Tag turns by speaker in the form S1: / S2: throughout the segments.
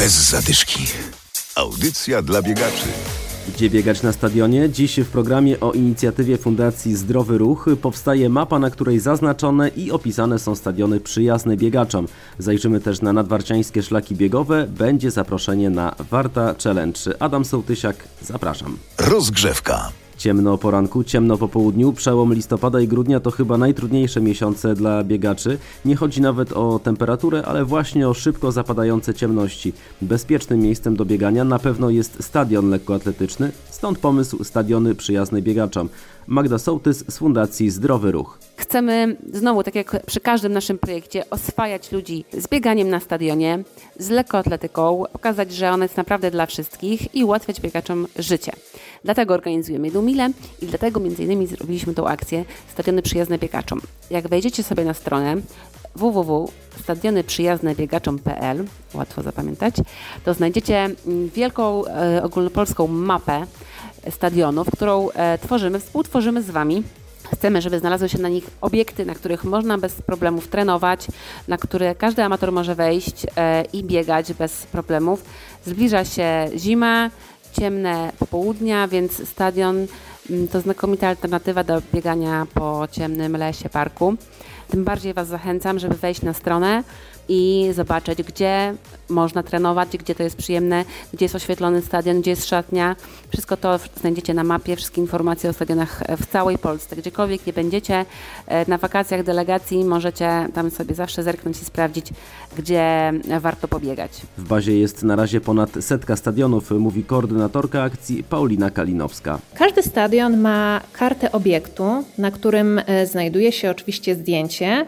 S1: Bez zadyszki. Audycja dla biegaczy.
S2: Gdzie biegać na stadionie? Dziś w programie o inicjatywie Fundacji Zdrowy Ruch powstaje mapa, na której zaznaczone i opisane są stadiony przyjazne biegaczom. Zajrzymy też na nadwarciańskie szlaki biegowe. Będzie zaproszenie na Warta Challenge. Adam Sołtysiak, zapraszam.
S1: Rozgrzewka.
S2: Ciemno o poranku, ciemno po południu, przełom listopada i grudnia to chyba najtrudniejsze miesiące dla biegaczy. Nie chodzi nawet o temperaturę, ale właśnie o szybko zapadające ciemności. Bezpiecznym miejscem do biegania na pewno jest stadion lekkoatletyczny, stąd pomysł stadiony przyjazne biegaczom. Magda Sołtys z Fundacji Zdrowy Ruch.
S3: Chcemy znowu, tak jak przy każdym naszym projekcie, oswajać ludzi z bieganiem na stadionie, z lekkoatletyką, pokazać, że ona jest naprawdę dla wszystkich i ułatwiać biegaczom życie. Dlatego organizujemy jedną i dlatego między innymi zrobiliśmy tą akcję Stadiony Przyjazne Biegaczom. Jak wejdziecie sobie na stronę www.stadionyprzyjaznebiegaczom.pl, łatwo zapamiętać, to znajdziecie wielką e, ogólnopolską mapę stadionów, którą e, tworzymy, współtworzymy z Wami. Chcemy, żeby znalazły się na nich obiekty, na których można bez problemów trenować, na które każdy amator może wejść e, i biegać bez problemów. Zbliża się zima, ciemne popołudnia, więc stadion mm, to znakomita alternatywa do biegania po ciemnym lesie, parku. Tym bardziej Was zachęcam, żeby wejść na stronę i zobaczyć, gdzie można trenować, gdzie to jest przyjemne, gdzie jest oświetlony stadion, gdzie jest szatnia. Wszystko to znajdziecie na mapie, wszystkie informacje o stadionach w całej Polsce. Gdziekolwiek nie będziecie e, na wakacjach delegacji, możecie tam sobie zawsze zerknąć i sprawdzić, gdzie warto pobiegać.
S2: W bazie jest na razie ponad setka stadionów, mówi koordynatorka akcji Paulina Kalinowska.
S4: Każdy stadion ma kartę obiektu, na którym e, znajduje się oczywiście zdjęcie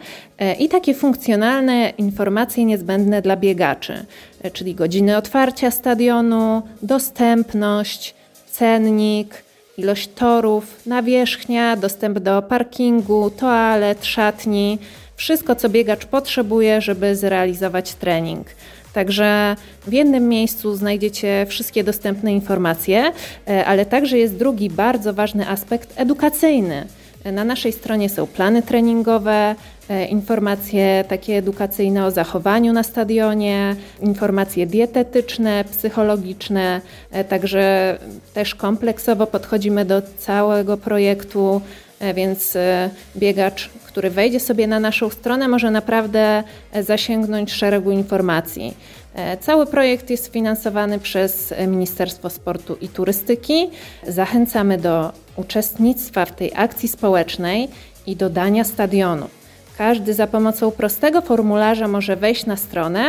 S4: i takie funkcjonalne informacje niezbędne dla biegaczy. E, czyli godziny otwarcia stadionu, dostępność, cennik, ilość torów, nawierzchnia, dostęp do parkingu, toalet, szatni, wszystko co biegacz potrzebuje, żeby zrealizować trening. Także w jednym miejscu znajdziecie wszystkie dostępne informacje, e, ale także jest drugi bardzo ważny aspekt edukacyjny. Na naszej stronie są plany treningowe, e, informacje takie edukacyjne o zachowaniu na stadionie, informacje dietetyczne, psychologiczne, e, także też kompleksowo podchodzimy do całego projektu, więc biegacz, który wejdzie sobie na naszą stronę, może naprawdę zasięgnąć szeregu informacji. Cały projekt jest finansowany przez Ministerstwo Sportu i Turystyki. Zachęcamy do uczestnictwa w tej akcji społecznej i dodania stadionu. Każdy za pomocą prostego formularza może wejść na stronę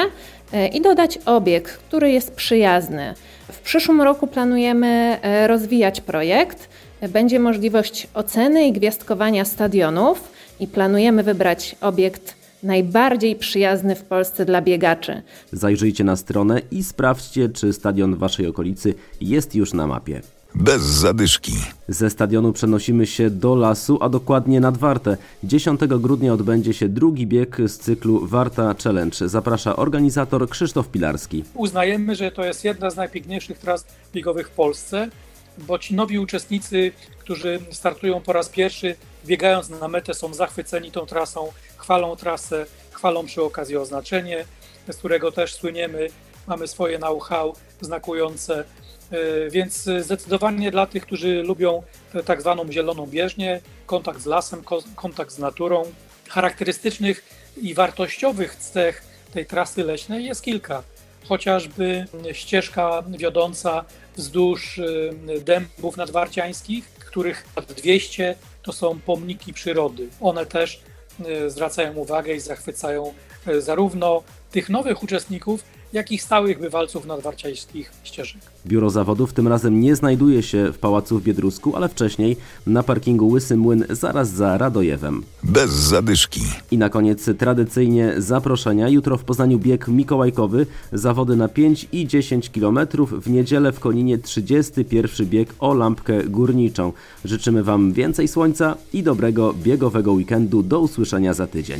S4: e, i dodać obieg, który jest przyjazny. W przyszłym roku planujemy e, rozwijać projekt. Będzie możliwość oceny i gwiazdkowania stadionów i planujemy wybrać obiekt najbardziej przyjazny w Polsce dla biegaczy.
S2: Zajrzyjcie na stronę i sprawdźcie, czy stadion w Waszej okolicy jest już na mapie.
S1: Bez zadyszki.
S2: Ze stadionu przenosimy się do lasu, a dokładnie nad Wartę. 10 grudnia odbędzie się drugi bieg z cyklu Warta Challenge. Zaprasza organizator Krzysztof Pilarski.
S5: Uznajemy, że to jest jedna z najpiękniejszych tras biegowych w Polsce, bo ci nowi uczestnicy, którzy startują po raz pierwszy, biegając na metę, są zachwyceni tą trasą, chwalą trasę, chwalą przy okazji oznaczenie, z którego też słyniemy. Mamy swoje know-how znakujące więc zdecydowanie dla tych, którzy lubią tak zwaną zieloną bieżnię, kontakt z lasem, kontakt z naturą, charakterystycznych i wartościowych cech tej trasy leśnej jest kilka. Chociażby ścieżka wiodąca wzdłuż e, dębów nadwarciańskich, których 200 to są pomniki przyrody. One też e, zwracają uwagę i zachwycają zarówno tych nowych uczestników, jak i stałych bywalców nadwarciańskich ścieżek.
S2: Biuro zawodów tym razem nie znajduje się w Pałacu w Biedrusku, ale wcześniej na parkingu Łysy Młyn zaraz za Radojewem.
S1: Bez zadyszki.
S2: I na koniec tradycyjnie zaproszenia. Jutro w Poznaniu bieg mikołajkowy, zawody na 5 i 10 km. W niedzielę w Koninie 31 bieg o lampkę górniczą. Życzymy Wam więcej słońca i dobrego biegowego weekendu. Do usłyszenia za tydzień.